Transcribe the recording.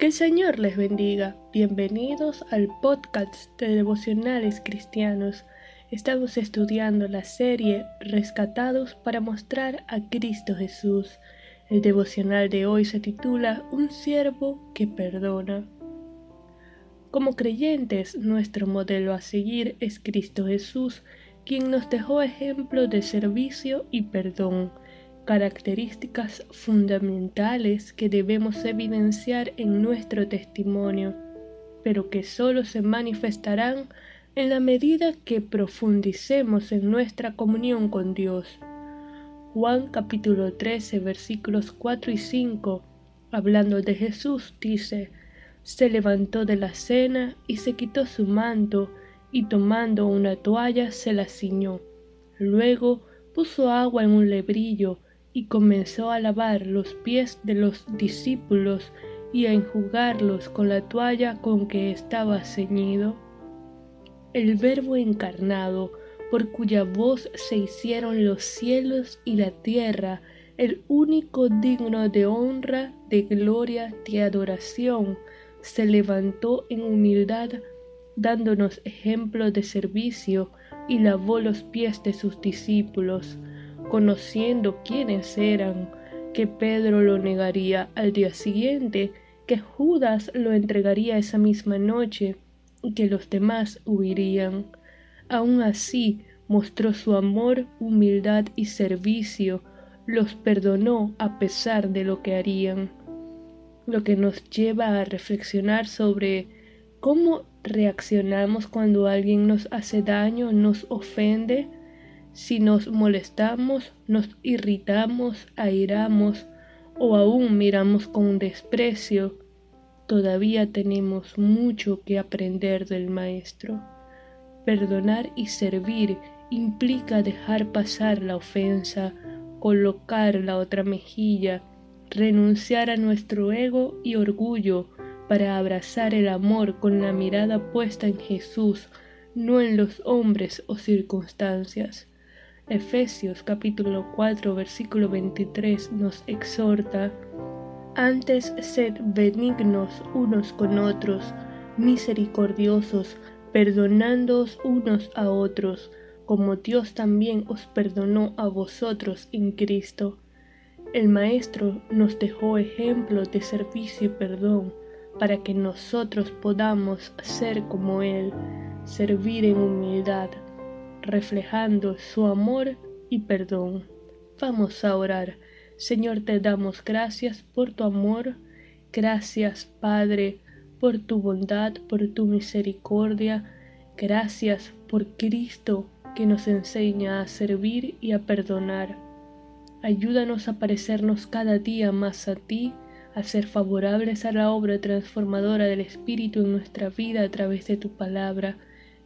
Que el Señor les bendiga. Bienvenidos al podcast de devocionales cristianos. Estamos estudiando la serie Rescatados para mostrar a Cristo Jesús. El devocional de hoy se titula Un siervo que perdona. Como creyentes, nuestro modelo a seguir es Cristo Jesús, quien nos dejó ejemplo de servicio y perdón características fundamentales que debemos evidenciar en nuestro testimonio, pero que sólo se manifestarán en la medida que profundicemos en nuestra comunión con Dios. Juan capítulo 13 versículos 4 y 5, hablando de Jesús, dice, se levantó de la cena y se quitó su manto, y tomando una toalla se la ciñó. Luego puso agua en un lebrillo, y comenzó a lavar los pies de los discípulos y a enjugarlos con la toalla con que estaba ceñido. El Verbo encarnado, por cuya voz se hicieron los cielos y la tierra, el único digno de honra, de gloria, de adoración, se levantó en humildad, dándonos ejemplo de servicio, y lavó los pies de sus discípulos, conociendo quiénes eran, que Pedro lo negaría al día siguiente, que Judas lo entregaría esa misma noche y que los demás huirían. Aun así mostró su amor, humildad y servicio, los perdonó a pesar de lo que harían, lo que nos lleva a reflexionar sobre cómo reaccionamos cuando alguien nos hace daño, nos ofende, si nos molestamos, nos irritamos, airamos o aún miramos con desprecio, todavía tenemos mucho que aprender del Maestro. Perdonar y servir implica dejar pasar la ofensa, colocar la otra mejilla, renunciar a nuestro ego y orgullo para abrazar el amor con la mirada puesta en Jesús, no en los hombres o circunstancias. Efesios capítulo 4 versículo 23 nos exhorta, antes sed benignos unos con otros, misericordiosos, perdonándoos unos a otros, como Dios también os perdonó a vosotros en Cristo. El Maestro nos dejó ejemplo de servicio y perdón para que nosotros podamos ser como Él, servir en humildad reflejando su amor y perdón. Vamos a orar. Señor, te damos gracias por tu amor, gracias Padre por tu bondad, por tu misericordia, gracias por Cristo que nos enseña a servir y a perdonar. Ayúdanos a parecernos cada día más a ti, a ser favorables a la obra transformadora del Espíritu en nuestra vida a través de tu palabra